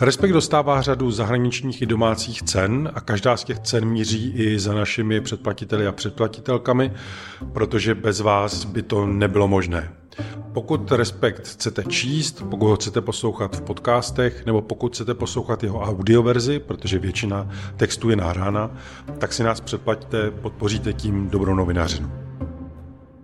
Respekt dostává řadu zahraničních i domácích cen a každá z těch cen míří i za našimi předplatiteli a předplatitelkami, protože bez vás by to nebylo možné. Pokud Respekt chcete číst, pokud ho chcete poslouchat v podcastech, nebo pokud chcete poslouchat jeho audioverzi, protože většina textů je nahrána, tak si nás předplaťte, podpoříte tím dobrou novinařinu.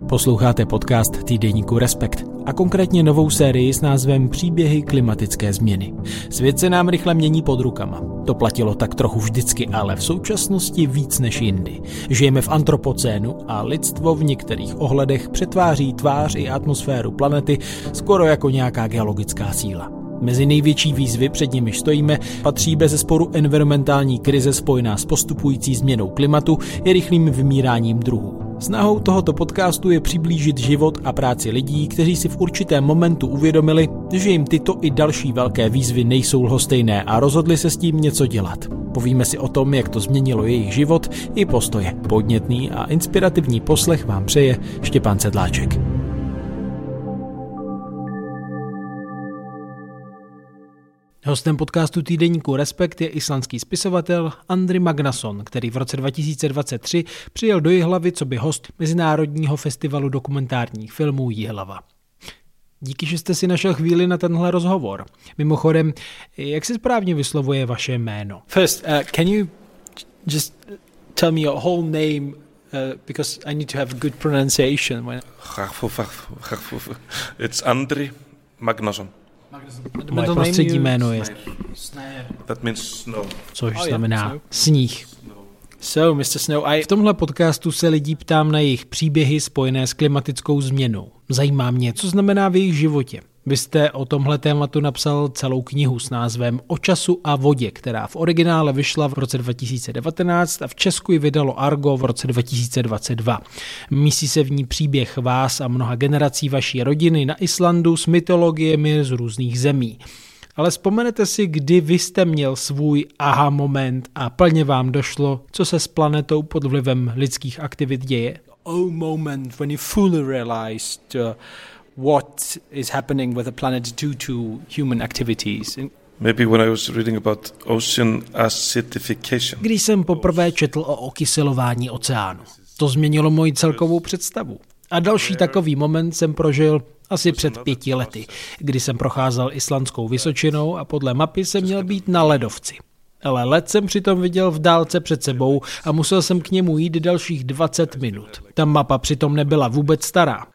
Posloucháte podcast týdeníku Respekt a konkrétně novou sérii s názvem Příběhy klimatické změny. Svět se nám rychle mění pod rukama. To platilo tak trochu vždycky, ale v současnosti víc než jindy. Žijeme v antropocénu a lidstvo v některých ohledech přetváří tvář i atmosféru planety skoro jako nějaká geologická síla. Mezi největší výzvy, před nimi stojíme, patří bez sporu environmentální krize spojená s postupující změnou klimatu i rychlým vymíráním druhů. Snahou tohoto podcastu je přiblížit život a práci lidí, kteří si v určitém momentu uvědomili, že jim tyto i další velké výzvy nejsou lhostejné a rozhodli se s tím něco dělat. Povíme si o tom, jak to změnilo jejich život i postoje. Podnětný a inspirativní poslech vám přeje Štěpán Sedláček. Hostem podcastu týdeníku Respekt je islandský spisovatel Andri Magnason, který v roce 2023 přijel do Jihlavy co by host Mezinárodního festivalu dokumentárních filmů Jihlava. Díky, že jste si našel chvíli na tenhle rozhovor. Mimochodem, jak se správně vyslovuje vaše jméno? First, uh, can you just tell me your whole name uh, because I need to have good pronunciation. When... It's Andri Magnason. Moje prostředí jméno je That means snow. Což oh, znamená yeah, sníh. So, Mr. Snow, I... V tomhle podcastu se lidí ptám na jejich příběhy spojené s klimatickou změnou. Zajímá mě, co znamená v jejich životě. Vy jste o tomhle tématu napsal celou knihu s názvem O času a vodě, která v originále vyšla v roce 2019 a v Česku ji vydalo Argo v roce 2022. Mísí se v ní příběh vás a mnoha generací vaší rodiny na Islandu s mytologiemi z různých zemí. Ale vzpomenete si, kdy vy jste měl svůj aha moment a plně vám došlo, co se s planetou pod vlivem lidských aktivit děje? Oh moment when you fully realized uh, what is happening with the planet due to human activities. Maybe when I was reading about ocean acidification. Když jsem poprvé četl o okyselování oceánu. To změnilo moji celkovou představu. A další takový moment jsem prožil asi před pěti lety, kdy jsem procházel islandskou Vysočinou a podle mapy jsem měl být na ledovci. Ale led jsem přitom viděl v dálce před sebou a musel jsem k němu jít dalších 20 minut. Ta mapa přitom nebyla vůbec stará.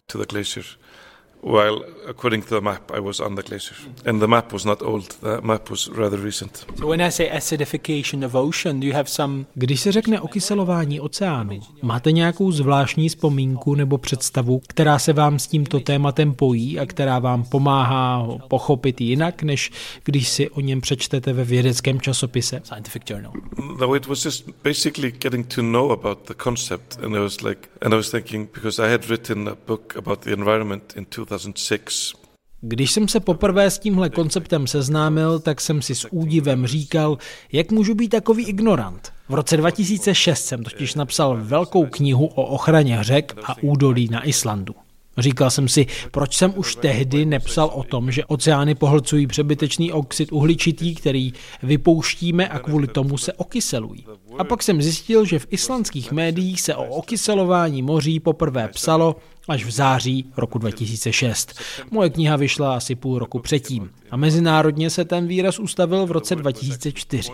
While according to the map I was on the glacier. And the map was not old, the map was rather recent. So when I say acidification of ocean, do you have some... Když se řekne okyselování oceánu, máte nějakou zvláštní vzpomínku nebo představu, která se vám s tímto tématem pojí a která vám pomáhá ho pochopit jinak, než když si o něm přečtete ve vědeckém časopise? Scientific journal. No, it was just basically getting to know about the concept and I was like, and I was thinking, because I had written a book about the environment in 2000 2006. Když jsem se poprvé s tímhle konceptem seznámil, tak jsem si s údivem říkal, jak můžu být takový ignorant. V roce 2006 jsem totiž napsal velkou knihu o ochraně řek a údolí na Islandu. Říkal jsem si, proč jsem už tehdy nepsal o tom, že oceány pohlcují přebytečný oxid uhličitý, který vypouštíme a kvůli tomu se okyselují. A pak jsem zjistil, že v islandských médiích se o okyselování moří poprvé psalo až v září roku 2006. Moje kniha vyšla asi půl roku předtím a mezinárodně se ten výraz ustavil v roce 2004.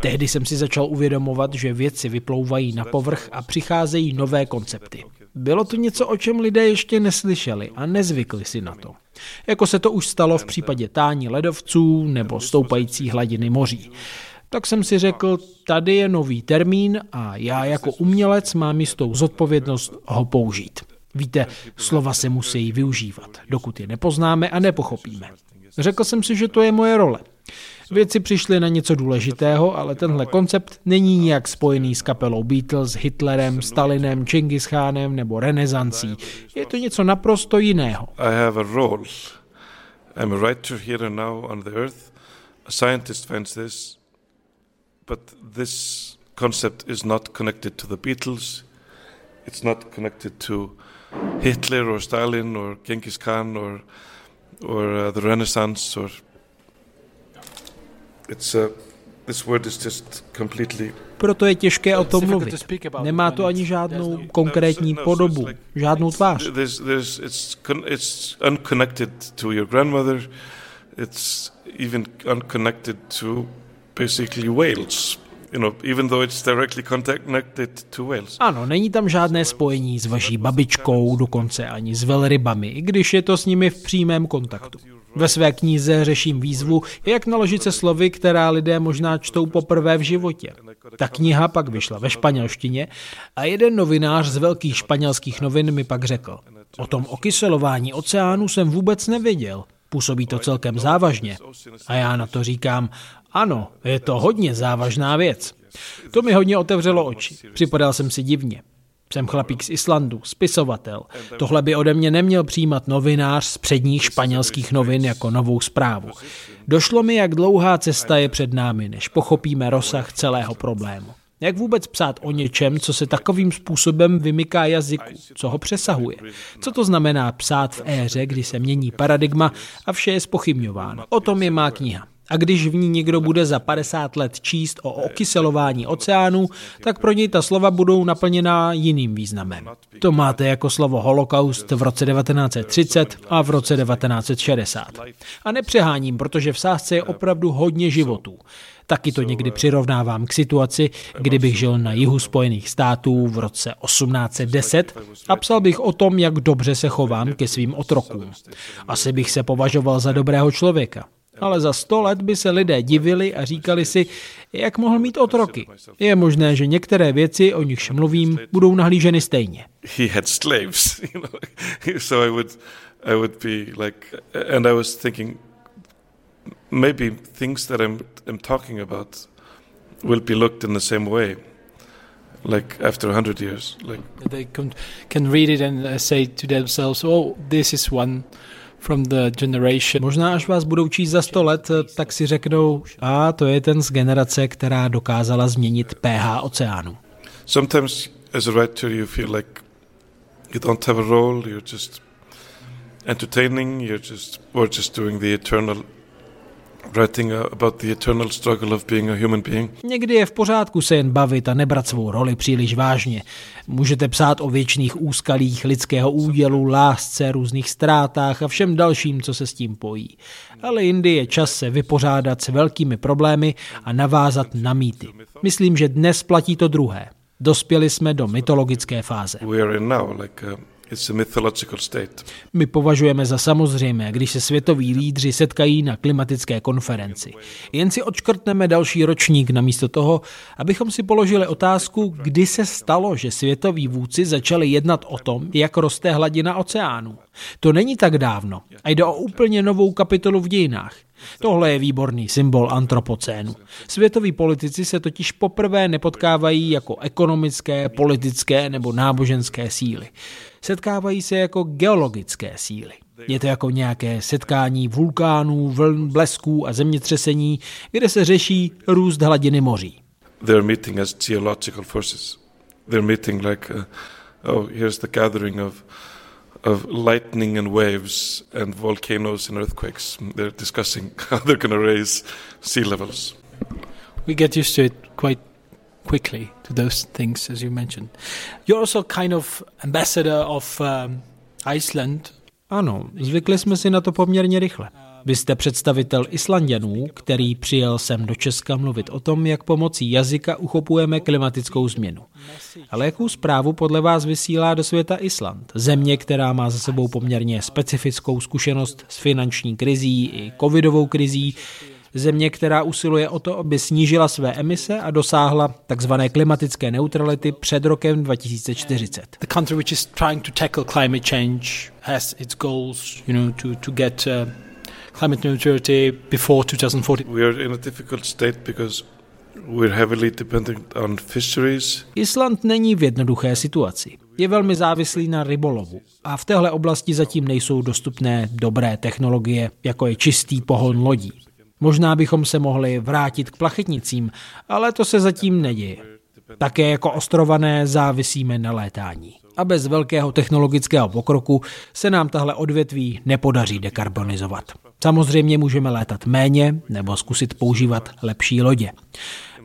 Tehdy jsem si začal uvědomovat, že věci vyplouvají na povrch a přicházejí nové koncepty. Bylo to něco, o čem lidé ještě neslyšeli a nezvykli si na to. Jako se to už stalo v případě tání ledovců nebo stoupající hladiny moří. Tak jsem si řekl, tady je nový termín a já jako umělec mám jistou zodpovědnost ho použít. Víte, slova se musí využívat, dokud je nepoznáme a nepochopíme. Řekl jsem si, že to je moje role. Věci přišly na něco důležitého, ale tenhle koncept není nijak spojený s kapelou Beatles, Hitlerem, Stalinem, Čingis Khánem nebo renesancí. Je to něco naprosto jiného. I have a role. I'm a writer here and now on the earth. A scientist finds this, but this concept is not connected to the Beatles. It's not connected to Hitler or Stalin or Genghis Khan or or uh, the Renaissance or It's a, this word is just completely Proto je těžké o tom mluvit. Nemá to ani žádnou konkrétní podobu, žádnou tvář. There's, there's, it's, con, it's unconnected to your grandmother. It's even unconnected to basically Wales. You know, even though it's directly connected to Wales. Ano, není tam žádné spojení s vaší babičkou, dokonce ani s velrybami, i když je to s nimi v přímém kontaktu. Ve své knize řeším výzvu, jak naložit se slovy, která lidé možná čtou poprvé v životě. Ta kniha pak vyšla ve španělštině a jeden novinář z velkých španělských novin mi pak řekl, o tom okyselování oceánu jsem vůbec nevěděl. Působí to celkem závažně. A já na to říkám, ano, je to hodně závažná věc. To mi hodně otevřelo oči. Připadal jsem si divně. Jsem chlapík z Islandu, spisovatel. Tohle by ode mě neměl přijímat novinář z předních španělských novin jako novou zprávu. Došlo mi, jak dlouhá cesta je před námi, než pochopíme rozsah celého problému. Jak vůbec psát o něčem, co se takovým způsobem vymyká jazyku, co ho přesahuje? Co to znamená psát v éře, kdy se mění paradigma a vše je spochybňováno? O tom je má kniha. A když v ní někdo bude za 50 let číst o okyselování oceánu, tak pro něj ta slova budou naplněná jiným významem. To máte jako slovo holokaust v roce 1930 a v roce 1960. A nepřeháním, protože v sázce je opravdu hodně životů. Taky to někdy přirovnávám k situaci, kdybych žil na jihu Spojených států v roce 1810 a psal bych o tom, jak dobře se chovám ke svým otrokům. Asi bych se považoval za dobrého člověka. Ale za sto let by se lidé divili a říkali si, jak mohl mít otroky. Je možné, že některé věci, o nichž mluvím, budou nahlíženy stejně. I was thinking, maybe things that I'm, I'm talking about will be looked in the same way like after 100 years like they can, can read it and uh, say to themselves oh this is one from the generation. Možná až vás budou číst za sto let, tak si řeknou, a to je ten z generace, která dokázala změnit pH oceánu. Sometimes as a writer you feel like you don't have a role, you're just entertaining, you're just or just doing the eternal writing about the eternal struggle of being a human being. Někdy je v pořádku se jen bavit a nebrat svou roli příliš vážně. Můžete psát o věčných úskalích lidského údělu, lásce, různých ztrátách a všem dalším, co se s tím pojí. Ale jindy je čas se vypořádat s velkými problémy a navázat na mýty. Myslím, že dnes platí to druhé. Dospěli jsme do mytologické fáze. We are in now, like, uh... It's a mythological state. My považujeme za samozřejmé, když se světoví lídři setkají na klimatické konferenci. Jen si odškrtneme další ročník namísto toho, abychom si položili otázku, kdy se stalo, že světoví vůdci začali jednat o tom, jak roste hladina oceánu. To není tak dávno a jde o úplně novou kapitolu v dějinách. Tohle je výborný symbol antropocénu. Světoví politici se totiž poprvé nepotkávají jako ekonomické, politické nebo náboženské síly. Setkávají se jako geologické síly. Je to jako nějaké setkání vulkánů, vln, blesků a zemětřesení, kde se řeší růst hladiny moří. They're meeting as geological forces. They're meeting like, uh, oh, here's the gathering of of lightning and waves and volcanoes and earthquakes. They're discussing how they're going to raise sea levels. We get used to it quite quickly to those things, as you mentioned. You're also kind of ambassador of um, Iceland. Ano, zvykli jsme si na to poměrně rychle. Vy jste představitel Islandianů, který přijel sem do Česka mluvit o tom, jak pomocí jazyka uchopujeme klimatickou změnu. Ale jakou zprávu podle vás vysílá do světa Island? Země, která má za sebou poměrně specifickou zkušenost s finanční krizí i covidovou krizí, země, která usiluje o to, aby snížila své emise a dosáhla takzvané klimatické neutrality před rokem 2040. The country which is trying to tackle climate change has its goals, you know, to to get uh, climate neutrality before 2040. We are in a difficult state because we're heavily dependent on fisheries. Island není v jednoduché situaci. Je velmi závislý na rybolovu a v téhle oblasti zatím nejsou dostupné dobré technologie, jako je čistý pohon lodí. Možná bychom se mohli vrátit k plachetnicím, ale to se zatím neděje. Také jako ostrované závisíme na létání. A bez velkého technologického pokroku se nám tahle odvětví nepodaří dekarbonizovat. Samozřejmě můžeme létat méně nebo zkusit používat lepší lodě.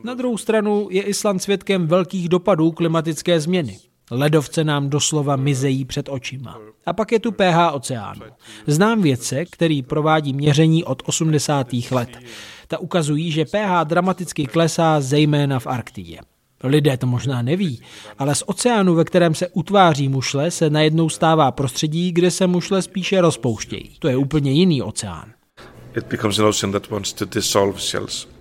Na druhou stranu je Island svědkem velkých dopadů klimatické změny. Ledovce nám doslova mizejí před očima. A pak je tu pH oceánu. Znám vědce, který provádí měření od 80. let. Ta ukazují, že pH dramaticky klesá zejména v Arktidě. Lidé to možná neví, ale z oceánu, ve kterém se utváří mušle, se najednou stává prostředí, kde se mušle spíše rozpouštějí. To je úplně jiný oceán. It becomes an ocean that wants to dissolve shells.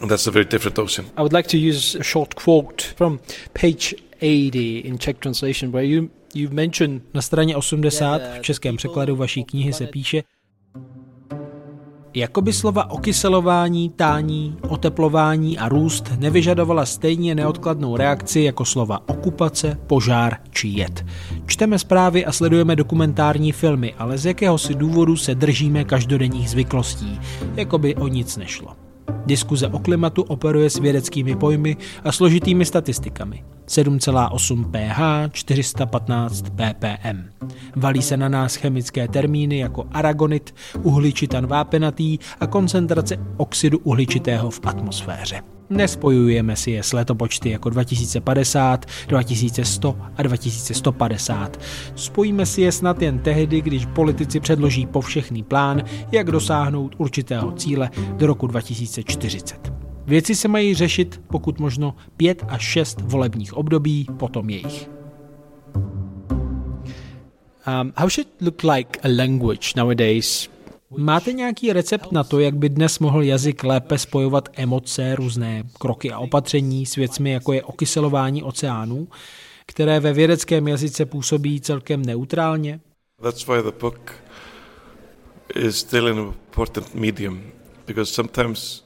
That's a very different ocean. I would like to use a short quote from page 80 in Czech translation where you you've mentioned Na straně 80 v českém překladu vaší knihy se píše, Jakoby slova okyselování, tání, oteplování a růst nevyžadovala stejně neodkladnou reakci jako slova okupace, požár či jed. Čteme zprávy a sledujeme dokumentární filmy, ale z jakéhosi důvodu se držíme každodenních zvyklostí, jako by o nic nešlo. Diskuze o klimatu operuje s vědeckými pojmy a složitými statistikami. 7,8 pH, 415 ppm. Valí se na nás chemické termíny jako aragonit, uhličitan vápenatý a koncentrace oxidu uhličitého v atmosféře. Nespojujeme si je s letopočty jako 2050, 2100 a 2150. Spojíme si je snad jen tehdy, když politici předloží povšechný plán, jak dosáhnout určitého cíle do roku 2040. Věci se mají řešit pokud možno pět až šest volebních období, potom jejich. Um, how should look like a language nowadays Máte nějaký recept na to, jak by dnes mohl jazyk lépe spojovat emoce, různé kroky a opatření s věcmi, jako je okyselování oceánů, které ve vědeckém jazyce působí celkem neutrálně? That's why the book is still an important medium because sometimes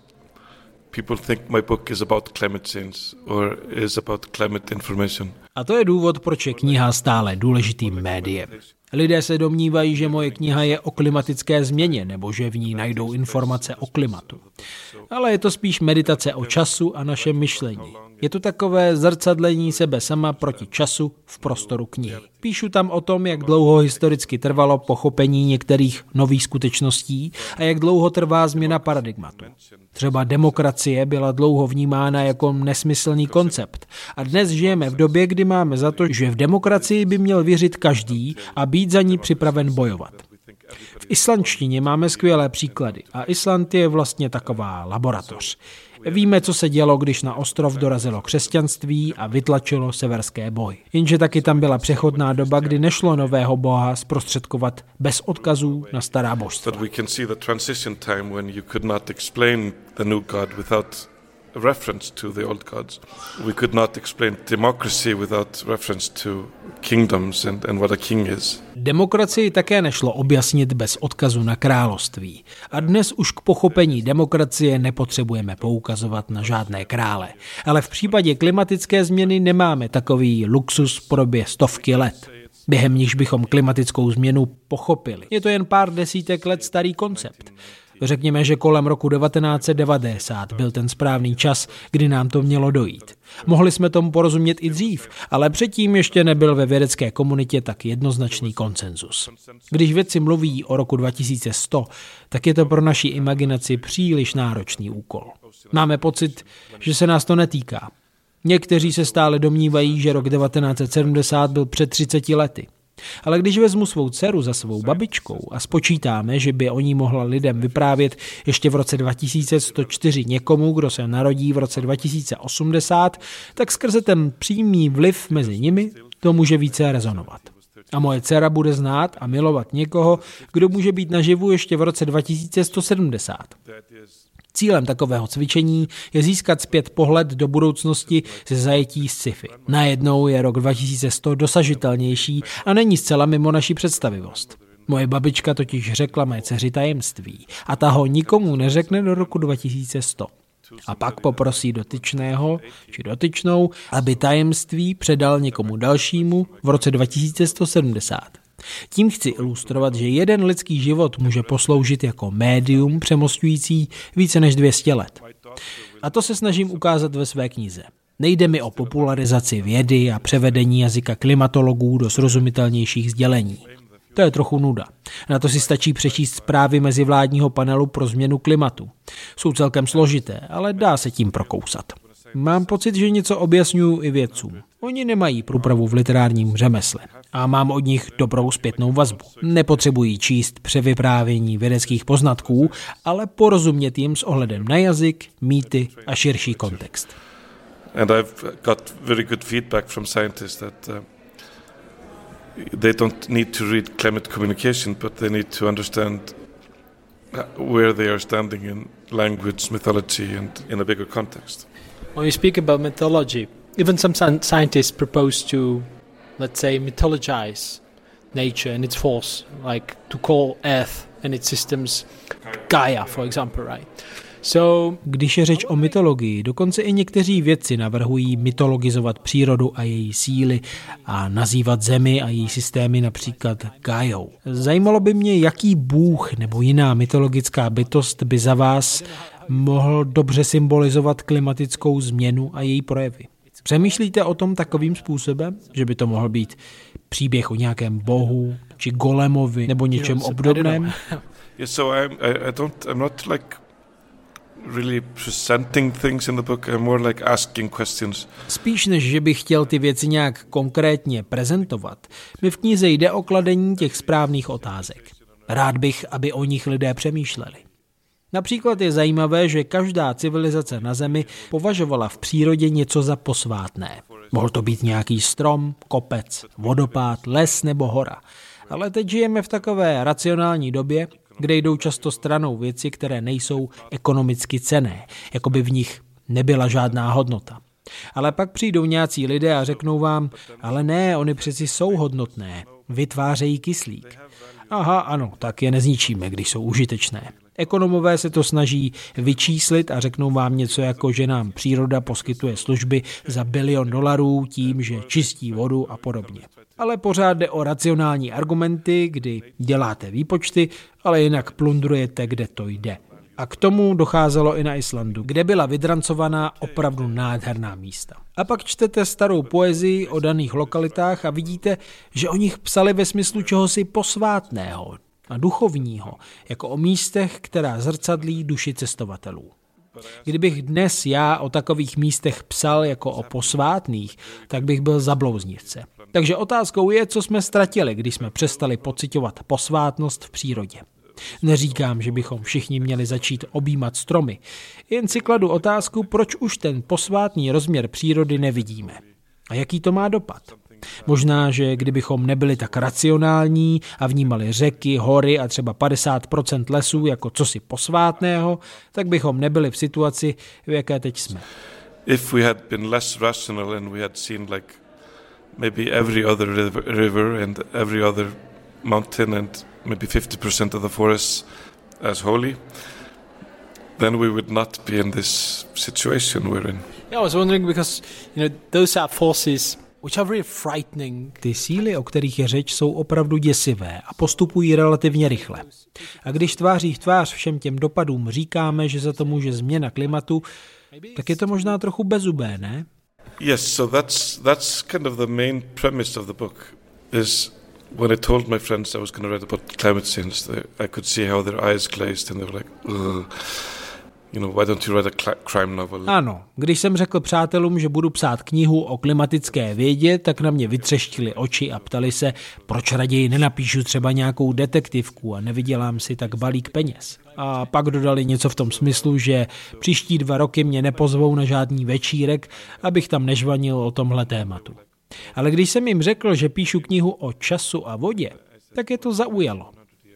people think my book is about climate change or is about climate information. A to je důvod, proč je kniha stále důležitým médiem. Lidé se domnívají, že moje kniha je o klimatické změně nebo že v ní najdou informace o klimatu. Ale je to spíš meditace o času a našem myšlení. Je to takové zrcadlení sebe sama proti času v prostoru knihy. Píšu tam o tom, jak dlouho historicky trvalo pochopení některých nových skutečností a jak dlouho trvá změna paradigmatu. Třeba demokracie byla dlouho vnímána jako nesmyslný koncept. A dnes žijeme v době, kdy máme za to, že v demokracii by měl věřit každý a být za ní připraven bojovat. V islandštině máme skvělé příklady a Island je vlastně taková laboratoř. Víme, co se dělo, když na ostrov dorazilo křesťanství a vytlačilo severské boj. Jenže taky tam byla přechodná doba, kdy nešlo nového boha zprostředkovat bez odkazů na stará božstva. Reference to the old gods. We could not explain democracy without reference to kingdoms and, and what a king is. Demokracii také nešlo objasnit bez odkazu na království. A dnes už k pochopení demokracie nepotřebujeme poukazovat na žádné krále. Ale v případě klimatické změny nemáme takový luxus v podobě stovky let během níž bychom klimatickou změnu pochopili. Je to jen pár desítek let starý koncept. Řekněme, že kolem roku 1990 byl ten správný čas, kdy nám to mělo dojít. Mohli jsme tomu porozumět i dřív, ale předtím ještě nebyl ve vědecké komunitě tak jednoznačný konsenzus. Když vědci mluví o roku 2100, tak je to pro naši imaginaci příliš náročný úkol. Máme pocit, že se nás to netýká. Někteří se stále domnívají, že rok 1970 byl před 30 lety. Ale když vezmu svou dceru za svou babičkou a spočítáme, že by o ní mohla lidem vyprávět ještě v roce 2104 někomu, kdo se narodí v roce 2080, tak skrze ten přímý vliv mezi nimi to může více rezonovat. A moje dcera bude znát a milovat někoho, kdo může být naživu ještě v roce 2170. Cílem takového cvičení je získat zpět pohled do budoucnosti ze zajetí sci-fi. Najednou je rok 2100 dosažitelnější a není zcela mimo naši představivost. Moje babička totiž řekla mé dceři tajemství a ta ho nikomu neřekne do roku 2100. A pak poprosí dotyčného či dotyčnou, aby tajemství předal někomu dalšímu v roce 2170. Tím chci ilustrovat, že jeden lidský život může posloužit jako médium přemostující více než 200 let. A to se snažím ukázat ve své knize. Nejde mi o popularizaci vědy a převedení jazyka klimatologů do srozumitelnějších sdělení. To je trochu nuda. Na to si stačí přečíst zprávy mezivládního panelu pro změnu klimatu. Jsou celkem složité, ale dá se tím prokousat. Mám pocit, že něco objasňuju i vědcům. Oni nemají průpravu v literárním řemesle a mám od nich dobrou zpětnou vazbu. Nepotřebují číst převyprávění vědeckých poznatků, ale porozumět jim s ohledem na jazyk, mýty a širší kontext. And I've got very good feedback from scientists that uh, they don't need to read climate communication, but they need to understand where they are standing in language, mythology, and in a bigger context. When you speak about mythology, even some scientists propose to, let's say, mythologize nature and its force, like to call Earth and its systems Gaia, for example, right? So, Když je řeč o mytologii, dokonce i někteří vědci navrhují mytologizovat přírodu a její síly a nazývat zemi a její systémy například Gaiou. Zajímalo by mě, jaký bůh nebo jiná mytologická bytost by za vás mohl dobře symbolizovat klimatickou změnu a její projevy. Přemýšlíte o tom takovým způsobem, že by to mohl být příběh o nějakém bohu, či golemovi, nebo něčem obdobném? Yeah, so I'm, I, I don't, I'm not like really presenting things in the book. I'm more like asking questions. Spíš než že bych chtěl ty věci nějak konkrétně prezentovat, mi v knize jde o kladení těch správných otázek. Rád bych, aby o nich lidé přemýšleli. Například je zajímavé, že každá civilizace na Zemi považovala v přírodě něco za posvátné. Mohl to být nějaký strom, kopec, vodopád, les nebo hora. Ale teď žijeme v takové racionální době, kde jdou často stranou věci, které nejsou ekonomicky cené, jako by v nich nebyla žádná hodnota. Ale pak přijdou nějací lidé a řeknou vám, ale ne, oni přeci jsou hodnotné, vytvářejí kyslík. Aha, ano, tak je nezničíme, když jsou užitečné. Ekonomové se to snaží vyčíslit a řeknou vám něco jako, že nám příroda poskytuje služby za bilion dolarů tím, že čistí vodu a podobně. Ale pořád jde o racionální argumenty, kdy děláte výpočty, ale jinak plundrujete, kde to jde. A k tomu docházelo i na Islandu, kde byla vydrancovaná opravdu nádherná místa. A pak čtete starou poezii o daných lokalitách a vidíte, že o nich psali ve smyslu čehosi posvátného, a duchovního, jako o místech, která zrcadlí duši cestovatelů. Kdybych dnes já o takových místech psal jako o posvátných, tak bych byl zablouznivce. Takže otázkou je, co jsme ztratili, když jsme přestali pocitovat posvátnost v přírodě. Neříkám, že bychom všichni měli začít objímat stromy, jen si kladu otázku, proč už ten posvátný rozměr přírody nevidíme. A jaký to má dopad? Možná, že kdybychom nebyli tak racionální a vnímali řeky, hory a třeba 50% lesů jako cosi posvátného, tak bychom nebyli v situaci, v jaké teď jsme. If we had been less rational and we had seen like maybe every other river and every other mountain and maybe 50% of the forests as holy, then we would not be in this situation we're in. Yeah, I was wondering because you know those are forces ty síly, o kterých je řeč, jsou opravdu děsivé a postupují relativně rychle. A když tváří v tvář všem těm dopadům říkáme, že za to může změna klimatu, tak je to možná trochu bezubé, ne? Yes, so that's that's kind of the main premise of the book is when I told my friends I was going to write about climate change, I could see how their eyes glazed and they were like. You know, why don't you write a crime novel? Ano, když jsem řekl přátelům, že budu psát knihu o klimatické vědě, tak na mě vytřeštili oči a ptali se, proč raději nenapíšu třeba nějakou detektivku a nevydělám si tak balík peněz. A pak dodali něco v tom smyslu, že příští dva roky mě nepozvou na žádný večírek, abych tam nežvanil o tomhle tématu. Ale když jsem jim řekl, že píšu knihu o času a vodě, tak je to zaujalo.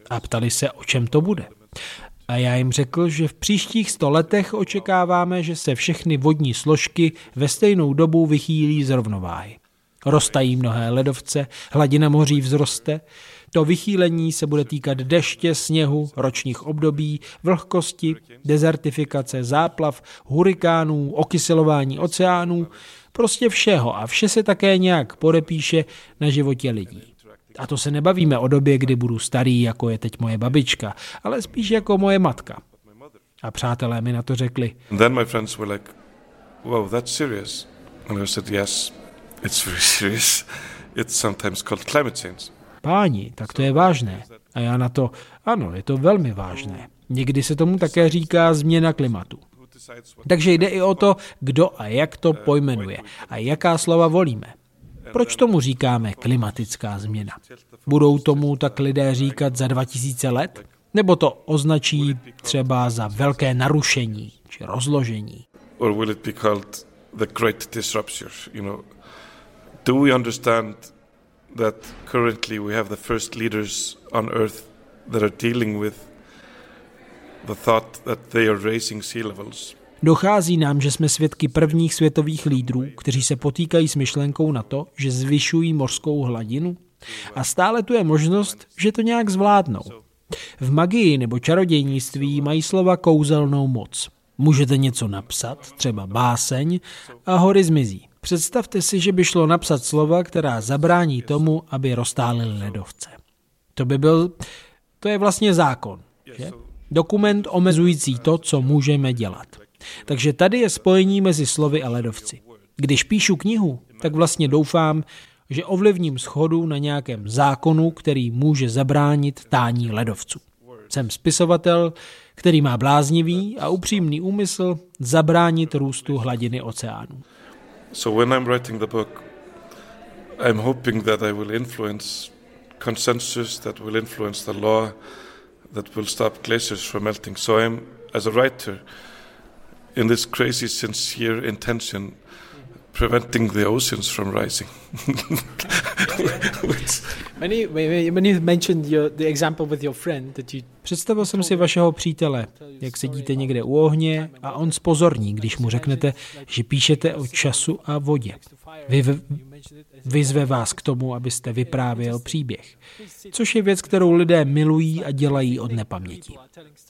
A ptali se, o čem to bude. A já jim řekl, že v příštích sto letech očekáváme, že se všechny vodní složky ve stejnou dobu vychýlí z rovnováhy. Rostají mnohé ledovce, hladina moří vzroste, to vychýlení se bude týkat deště, sněhu, ročních období, vlhkosti, dezertifikace, záplav, hurikánů, okyselování oceánů, prostě všeho a vše se také nějak podepíše na životě lidí. A to se nebavíme o době, kdy budu starý, jako je teď moje babička, ale spíš jako moje matka. A přátelé mi na to řekli. then my friends were like, wow, that's serious. And I said, yes, it's very serious. It's sometimes called climate change. Páni, tak to je vážné. A já na to, ano, je to velmi vážné. Někdy se tomu také říká změna klimatu. Takže jde i o to, kdo a jak to pojmenuje a jaká slova volíme. Proč tomu říkáme klimatická změna? Budou tomu tak lidé říkat za 2000 let? Nebo to označí třeba za velké narušení či rozložení? That are? Dochází nám, že jsme svědky prvních světových lídrů, kteří se potýkají s myšlenkou na to, že zvyšují mořskou hladinu? A stále tu je možnost, že to nějak zvládnou. V magii nebo čarodějnictví mají slova kouzelnou moc. Můžete něco napsat, třeba báseň, a hory zmizí. Představte si, že by šlo napsat slova, která zabrání tomu, aby roztálili ledovce. To by byl, to je vlastně zákon, že? Dokument omezující to, co můžeme dělat. Takže tady je spojení mezi slovy a ledovci. Když píšu knihu, tak vlastně doufám, že ovlivním schodu na nějakém zákonu, který může zabránit tání ledovců. Jsem spisovatel, který má bláznivý a upřímný úmysl zabránit růstu hladiny oceánu. So when I'm writing the book, I'm hoping that I will influence consensus, that will influence the law, that will stop glaciers from melting. So I'm, as a writer, in this crazy, sincere intention, preventing the oceans from rising. You, when you mentioned your, the example with your friend that you Představil jsem si vašeho přítele, jak sedíte někde u ohně a on spozorní, když mu řeknete, že píšete o času a vodě. Vy, vyzve vás k tomu, abyste vyprávěl příběh, což je věc, kterou lidé milují a dělají od nepaměti.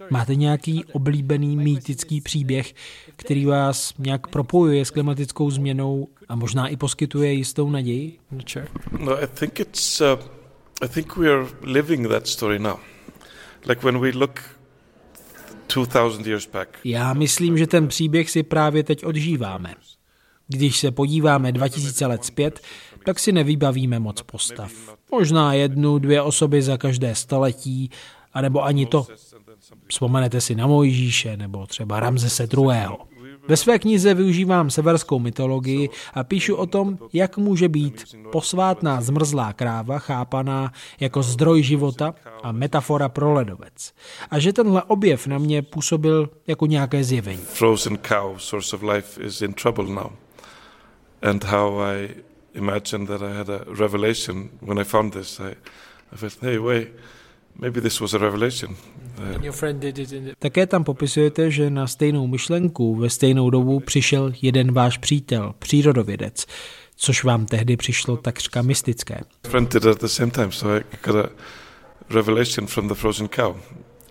Máte nějaký oblíbený mýtický příběh, který vás nějak propojuje s klimatickou změnou a možná i poskytuje jistou naději? No, I think it's, uh, I think we are living that story now. Like when we look 2000 years back. Já myslím, že ten příběh si právě teď odžíváme. Když se podíváme 2000 let zpět, tak si nevybavíme moc postav. Možná jednu, dvě osoby za každé století, anebo ani to. Vzpomenete si na Mojžíše nebo třeba Ramzese II. Ve své knize využívám severskou mytologii a píšu o tom, jak může být posvátná zmrzlá kráva chápaná jako zdroj života a metafora pro ledovec. A že tenhle objev na mě působil jako nějaké zjevení. Frozen cow, source of life, is in trouble now. And how I imagined that I had a revelation when I found this. I, I felt, hey, wait, maybe this was a revelation. Uh, your friend did it. Také tam popisujete, že na stejnou myšlenku ve stejnou dobu přišel jeden váš přítel, přírodovědec, což vám tehdy přišlo takřka mystické. at the same time, so I got a revelation from the frozen cow.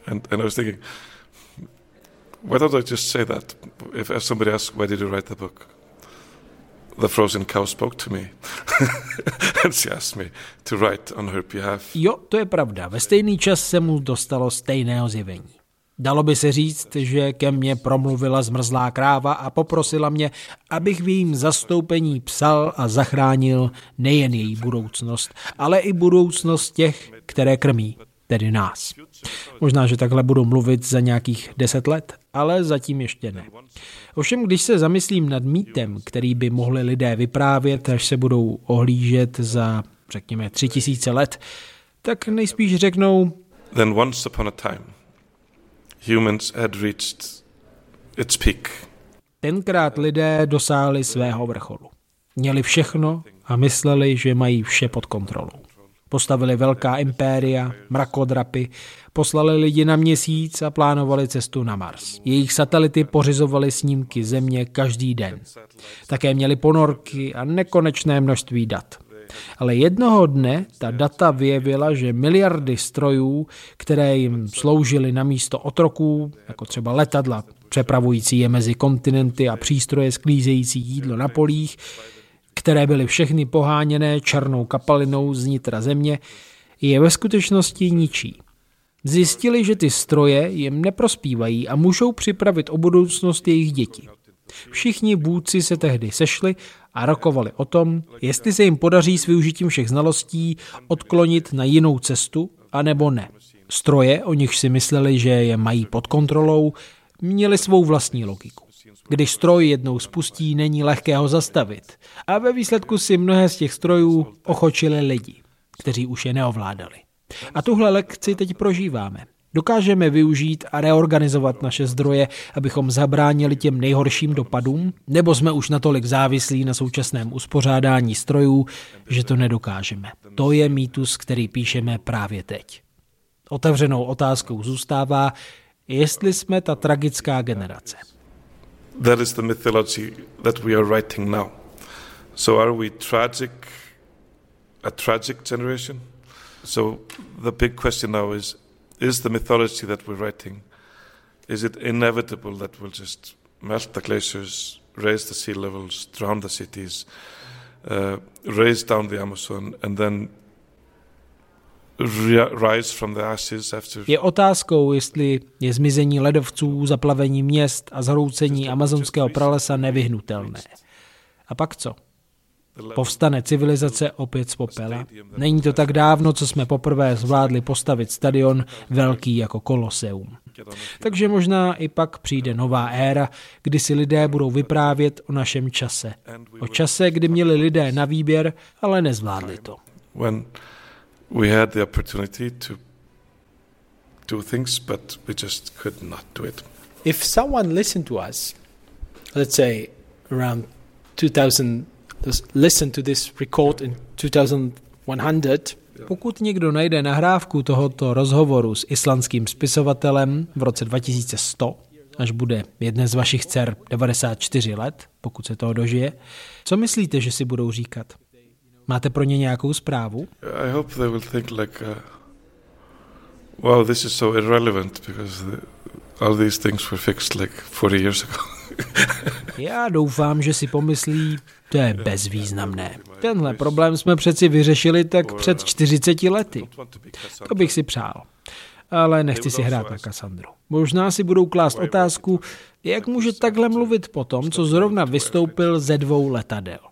And, and I was thinking, why don't I just say that? If, if somebody asks, why did you write the book? The frozen cow spoke to me. and she asked me to write on her behalf. Jo, to je pravda. Ve stejný čas se mu dostalo stejného zjevení. Dalo by se říct, že ke mně promluvila zmrzlá kráva a poprosila mě, abych v jejím zastoupení psal a zachránil nejen její budoucnost, ale i budoucnost těch, které krmí, tedy nás. Možná, že takhle budu mluvit za nějakých deset let, ale zatím ještě ne. Ovšem, když se zamyslím nad mýtem, který by mohli lidé vyprávět, až se budou ohlížet za, řekněme, tři tisíce let, tak nejspíš řeknou... Then once upon a time, humans had reached its peak. Tenkrát lidé dosáhli svého vrcholu. Měli všechno a mysleli, že mají vše pod kontrolou. Postavili velká impéria, mrakodrapy, poslali lidi na měsíc a plánovali cestu na Mars. Jejich satelity pořizovali snímky Země každý den. Také měli ponorky a nekonečné množství dat. Ale jednoho dne ta data vyjevila, že miliardy strojů, které jim sloužily na místo otroků, jako třeba letadla přepravující je mezi kontinenty a přístroje sklízející jídlo na polích, které byly všechny poháněné černou kapalinou z nitra země, je ve skutečnosti ničí. Zjistili, že ty stroje jim neprospívají a můžou připravit o budoucnost jejich dětí. Všichni vůdci se tehdy sešli a rokovali o tom, jestli se jim podaří s využitím všech znalostí odklonit na jinou cestu, anebo ne. Stroje, o nich si mysleli, že je mají pod kontrolou, měli svou vlastní logiku. Když stroj jednou spustí, není lehké ho zastavit. A ve výsledku si mnohé z těch strojů ochočili lidi, kteří už je neovládali. A tuhle lekci teď prožíváme. Dokážeme využít a reorganizovat naše zdroje, abychom zabránili těm nejhorším dopadům, nebo jsme už natolik závislí na současném uspořádání strojů, že to nedokážeme. To je mýtus, který píšeme právě teď. Otevřenou otázkou zůstává, jestli jsme ta tragická generace. That is the mythology that we are writing now. So are we tragic, a tragic generation? So the big question now is is the mythology that we're writing is it inevitable that we'll just melt the glaciers, raise the sea levels, drown the cities, uh, raise down the Amazon, and then Je otázkou, jestli je zmizení ledovců, zaplavení měst a zhroucení amazonského pralesa nevyhnutelné. A pak co? Povstane civilizace opět z popela. Není to tak dávno, co jsme poprvé zvládli postavit stadion velký jako koloseum. Takže možná i pak přijde nová éra, kdy si lidé budou vyprávět o našem čase. O čase, kdy měli lidé na výběr, ale nezvládli to. We had the opportunity to do things, but we just could not do it. If someone listened to us, let's say around 2000 listen to this record in 2100. Pokud někdo najde nahrávku tohoto rozhovoru s islandským spisovatelem v roce 2100, až bude jedné z vašich dcer 94 let, pokud se toho dožije, co myslíte, že si budou říkat? Máte pro ně nějakou zprávu? I hope they will think like, uh, wow, this is so irrelevant because the, all these things were fixed like 40 years ago. Já doufám, že si pomyslí, to je bezvýznamné. Tenhle problém jsme přeci vyřešili tak před 40 lety. To bych si přál. Ale nechci si hrát na Kassandru. Možná si budou klást otázku, jak může takhle mluvit po tom, co zrovna vystoupil ze dvou letadel.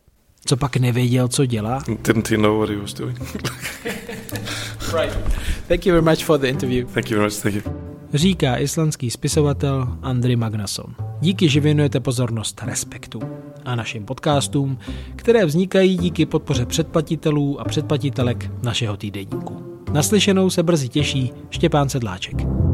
Co pak nevěděl, co dělá? Didn't he know what he was doing? right. Thank you very much for the interview. Thank you very much. Thank you říká islandský spisovatel Andri Magnason. Díky, že věnujete pozornost Respektu a našim podcastům, které vznikají díky podpoře předplatitelů a předplatitelek našeho týdenníku. Naslyšenou se brzy těší Štěpán Sedláček.